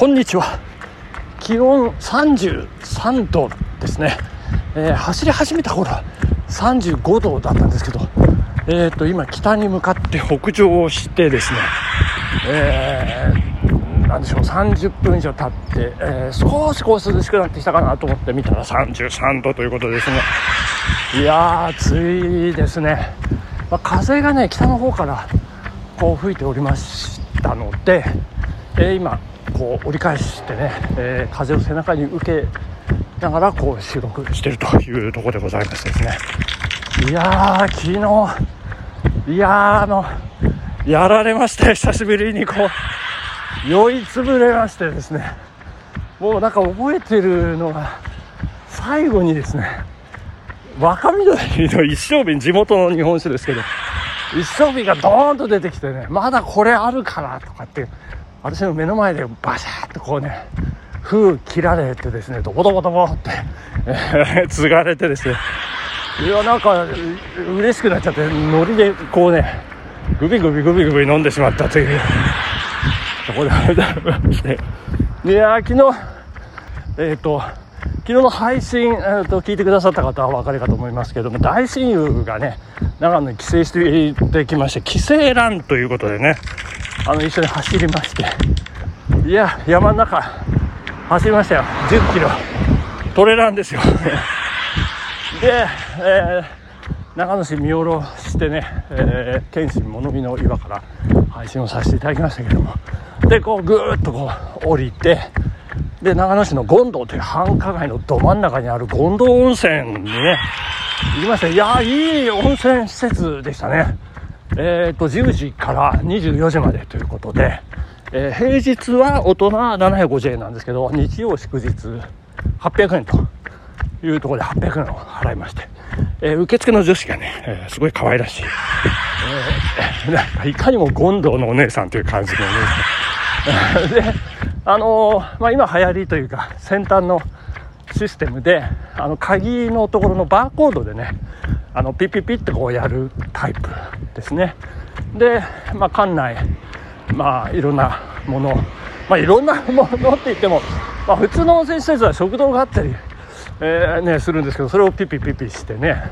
こんにちは気温33度ですね、えー、走り始めた頃35度だったんですけど、えー、と今北に向かって北上をしてですね、えー、なんでしょう30分以上経って、えー、少しこう涼しくなってきたかなと思って見たら33度ということですね。いやー暑いですね、まあ、風がね北の方からこう吹いておりましたので、えー、今こう折り返してね、えー、風を背中に受けながらこう収録してるというところでございますですね。いやー昨日いやあのやられました久しぶりにこう酔いつぶれましてですね。もうなんか覚えてるのが最後にですね若緑の一升瓶地元の日本酒ですけど一升瓶がドーンと出てきてねまだこれあるからとかって私の目の前でバシャーとこうね封切られてですねドボドボドボって、継がれてですね。いやなんか嬉しくなっちゃってノリでこうねグビグビグビグビ飲んでしまったという。ところでございましていや昨日えっ、ー、と昨日の配信、えー、と聞いてくださった方は分かりかと思いますけども大親友がね長野に帰省してきまして帰省ランということでねあの一緒に走りまして。いや山の中走りましたよ。1 0キロ。トレランですよ。で、えー、長野市見下ろしてね、えー、天心物見の岩から配信をさせていただきましたけども。でこうぐーっとこう降りてで長野市の権堂という繁華街のど真ん中にある権堂温泉にね行きました。いやいい温泉施設でしたね。えー、と10時から24時までということで、えー、平日は大人750円なんですけど日曜祝日800円というところで800円を払いまして、えー、受付の女子がね、えー、すごい可愛らしい、えー、なんかいかにも権藤のお姉さんという感じのお姉さん。であの、まあ、今流行りというか先端のシステムであの鍵のところのバーコードでねあのピピピッてこうやるタイプですね。で、まあ、館内まあいろんなものまあいろんなものって言っても、まあ、普通の温泉施設は食堂があったり、えー、ね、するんですけどそれをピピピピしてね、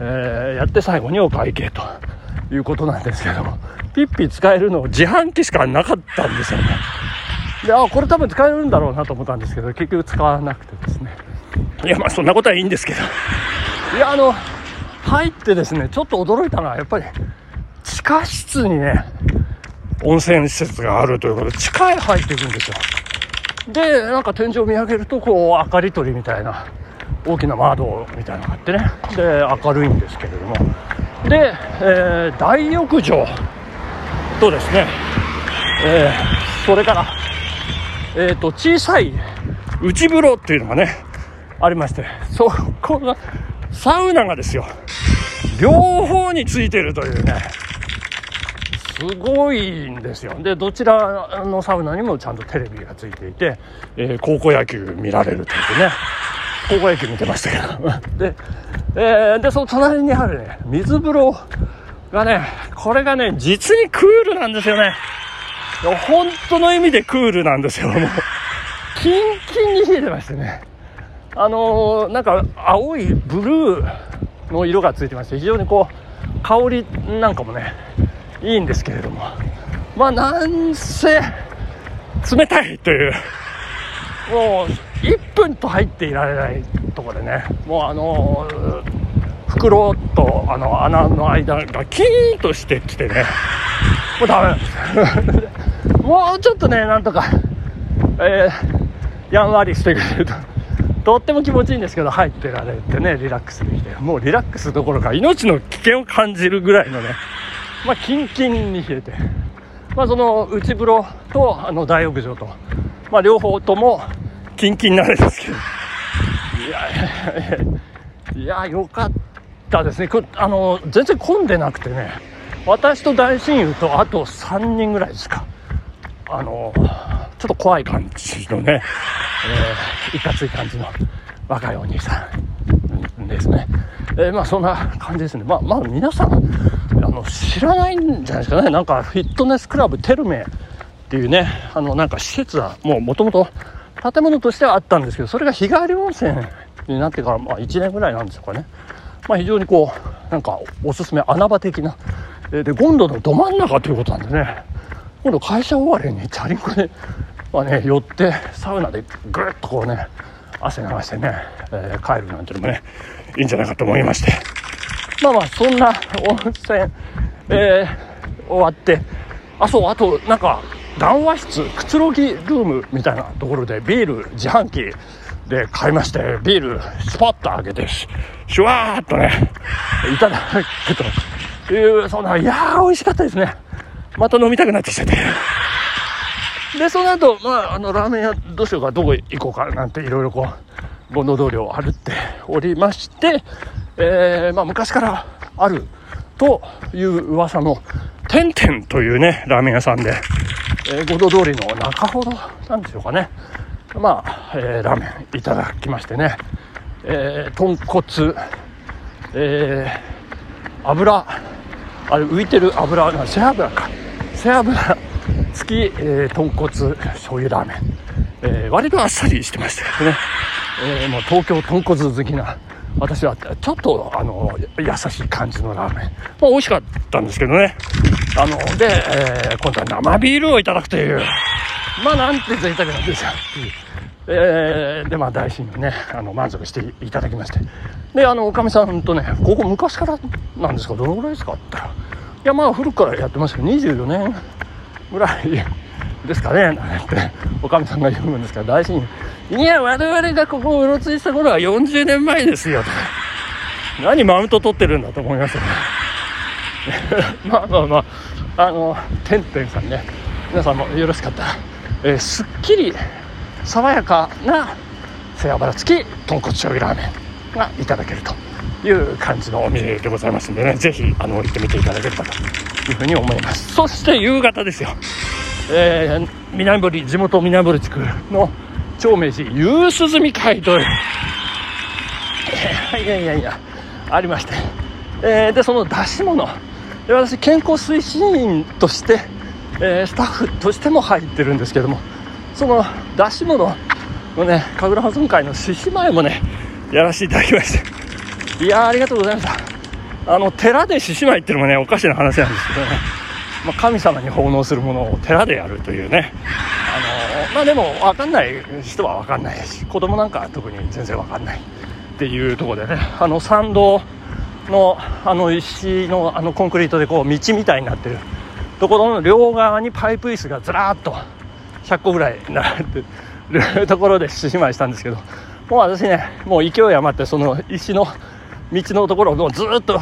えー、やって最後にお会計ということなんですけどもピッピ使えるの自販機しかなかったんですよね。であこれ多分使えるんだろうなと思ったんですけど結局使わなくてですね。いやまあそんなことはいいんですけど。いやあの入ってですね、ちょっと驚いたのは、やっぱり、地下室にね、温泉施設があるということで、地下へ入っていくんですよ。で、なんか天井を見上げると、こう、明かり取りみたいな、大きな窓みたいなのがあってね、で、明るいんですけれども、で、えー、大浴場とですね、えー、それから、えっ、ー、と、小さい内風呂っていうのがね、ありまして、そこが、サウナがですよ、両方についてるというね、すごいんですよ。で、どちらのサウナにもちゃんとテレビがついていて、えー、高校野球見られるというね、高校野球見てましたけど。で、えー、で、その隣にあるね、水風呂がね、これがね、実にクールなんですよね。本当の意味でクールなんですよ。もう、キンキンに冷えてましてね。あのー、なんか青いブルーの色がついてまして非常にこう香りなんかもねいいんですけれども。まあなんせ冷たいという。もう1分と入っていられないところでね。もうあのー、袋とあの穴の間がキーンとしてきてね。もうダメ。もうちょっとねなんとかえー、やんわりしてくれると。とっても気持ちいいんですけど入ってられてねリラックスできてもうリラックスどころか命の危険を感じるぐらいのねまあキンキンに冷えてまあその内風呂とあの大浴場とまあ両方ともキンキンなんですけどいやいやいやよかったですね。あの全然混んでなくてね私と大親友とあと3人ぐらいですか。あのちょっと怖い感じのね、えー、いかつい感じの若いお兄さんですね。えー、まあそんな感じですね。まあまあ皆さん、あの、知らないんじゃないですかね。なんかフィットネスクラブテルメっていうねあのなんか施設はもうもともと建物としてはあったんですけどそれが日帰り温泉になってからまあ1年ぐらいなんでしょうかね、まあ、非常にこうなんかおすすめ穴場的なでゴンドのど真ん中ということなんでね今度会社終わりにチャリンコで、まあね、寄ってサウナでぐっとこうね汗流してね、えー、帰るなんていうのもねいいんじゃないかと思いまして。まあまあそんな温泉、えー、終わってあそうあとなんか談話室くつろぎルームみたいなところでビール自販機で買いましてビールスポッと開けてシュワーっとねいただくというそんないやー美味しかったですね。また飲みたくなってきちゃって。でその後まああのラーメン屋どうしようかどこ行こうかなんていろいろこう権能通りを歩っておりましてえー、まあ昔からあるという噂のてんてんというねラーメン屋さんでえー、五度通りの中ほどなんでしょうかね。まあ、えー、ラーメンいただきましてね、えー、豚骨、えー、油あれ浮いてる油背脂か。背脂付き、えー、豚骨醤油ラーメン、えー、割とあっさりしてましたけどね、えー、もう東京豚骨好きな私はちょっとあの優しい感じのラーメン、まあ、美味しかったんですけどね。あので、えー、今度は生ビールをいただくという。まあなんて贅沢なんですよ、えー、でまあ大臣にねあの満足していただきまして。であのおかみさんとねここ昔からなんですか？どのぐらいですか？って言ったら。やまあ古くからやってますけど24年ぐらいですかねなんておかみさんが言うんですから大臣いや、我々がここをうろついた頃は40年前ですよ、と。何マウント取ってるんだと思いますよね。まあまあまあ、あの、てんてんさんね、皆さんもよろしかったら、えー、すっきり爽やかな背脂付き豚骨醤油ラーメンがいただけるという感じのお店でございますんでね、ぜひ、あの、行ってみていただければというふうに思います。そして夕方ですよ。えー、南堀、地元南堀地区の長明寺夕涼み会とい。ういやいやいやありまして、えー、でその出し物。で私健康推進員として、えー、スタッフとしても入ってるんですけども。その出し物のね神楽保存会の獅子舞もねやらせていただきましていやありがとうございました。あの寺で獅子舞っていうのもねおかしな話なんですけどね、まあ、神様に奉納するものを寺でやるというね。あのまあでも分かんない人は分かんないし子供なんか特に全然分かんないっていうところでね。あの参道のあの石のあのコンクリートでこう道みたいになってるところの両側にパイプ椅子がずらっと100個ぐらい並んでるところで獅子舞したんですけどもう私ねもう勢い余ってその石の道のところをずっと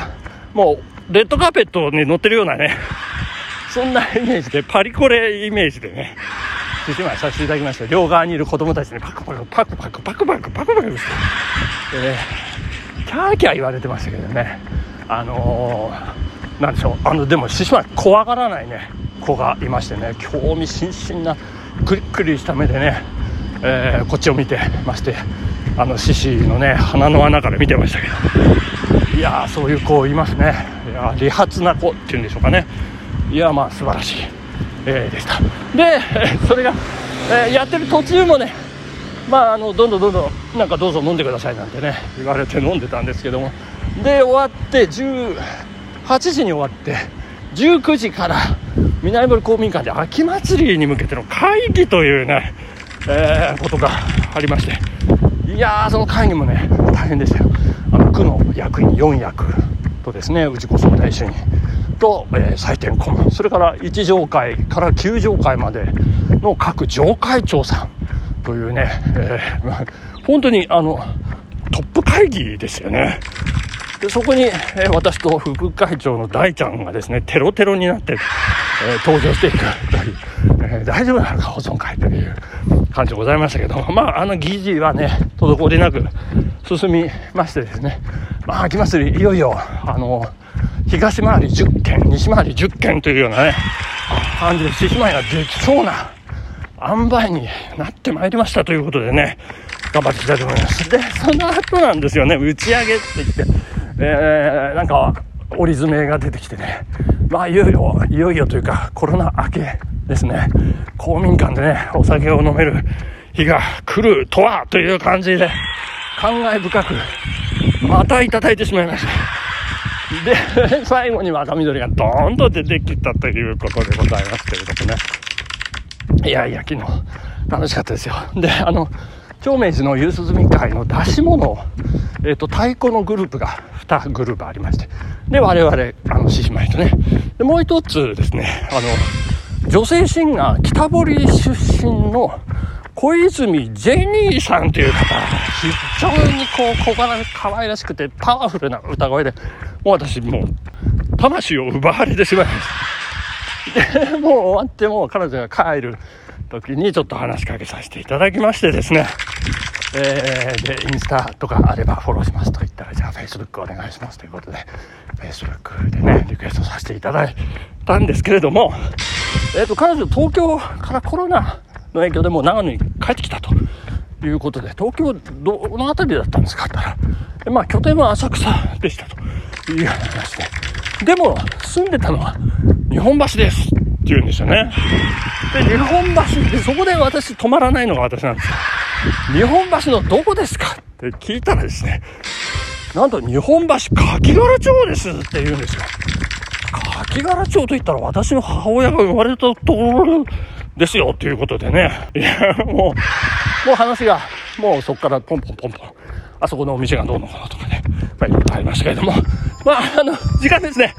もうレッドカーペットに乗ってるようなね そんなイメージで。パリコレイメージでね1枚させていただきました。両側にいる子供たちにパクパクパクパクパクパクパクパクして、えー、キャーキャー言われてましたけどね。あのー、なんでしょう。あのでも獅子舞怖がらないね子がいましてね興味津々なクリックリした目でね、えー、こっちを見てましてあの獅子のね鼻の穴から見てましたけど。いやそういう子いますね。いや利発な子っていうんでしょうかね。いやまあ素晴らしいえー、でした。で それが、えー、やってる途中もねまああのどんどんどんどんなんかどうぞ飲んでくださいなんてね言われて飲んでたんですけども。で終わって18時に終わって19時から南堀公民館で秋祭りに向けての会議というね、えー、ことがありまして。いやーその会議もね大変でしたよ。あの区の役員4役とですねうちこそ大主任と、えー、採点顧問。それから1条会から9条会までの各条会長さんというね、えー、本当にあのトップ会議ですよね。でそこに、えー、私と副会長の大ちゃんがですねテロテロになって、えー、登場していくという、えー、大丈夫なのか保存会という感じでございましたけど まああの議事はね滞りなく進みましてですね。まあ秋祭りいよいよあの東回り10件、西回り10件というようなね、感じで獅子舞ができそうな塩梅になってまいりましたということでね、頑張っていきたいと思います。で、その後なんですよね、打ち上げって言って、えー、なんか、折り詰めが出てきてね、まあ、いよいよ、いよいよというか、コロナ明けですね、公民館でね、お酒を飲める日が来るとはという感じで、感慨深く、またいただいてしまいました。で、最後に若緑がドーンと出てきたということでございますけれどもね。いやいや、昨日、楽しかったですよ。で、あの、長明寺の夕涼み会の出し物を、えっ、ー、と、太鼓のグループが2グループありまして、で、我々、あの、獅子舞とね、で、もう一つですね、あの、女性シンガー、北堀出身の小泉ジェニーさんという方、非常にこう、小柄で可愛らしくてパワフルな歌声で、もう私もう、魂を奪われてしまいました。で、もう終わっても彼女が帰る時にちょっと話しかけさせていただきましてですね、えー、で、インスタとかあればフォローしますと言ったら、じゃあ Facebook お願いしますということで、Facebook でね、リクエストさせていただいたんですけれども、えっ、ー、と、彼女東京からコロナの影響でもう長野に帰ってきたということで、東京どの辺りだったんですかって言ったら、まあ拠点は浅草でしたという話で、でも住んでたのは日本橋ですって言うんですよね。で、日本橋でそこで私止まらないのが私なんですよ。日本橋のどこですかって聞いたらですね、なんと日本橋柿柄町ですって言うんですよ。柿柄町と言ったら私の母親が生まれたところですよっていうことでね。いや、もう、もう話が、もうそこからポンポンポンポン、あそこのお店がどうのこうのとかね、まあいろいろありましたけれども、まあ、あの、時間ですね。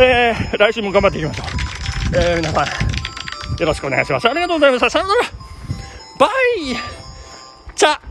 えー、来週も頑張っていきましょう。えー、皆さん、よろしくお願いします。ありがとうございました。さよならバイチャ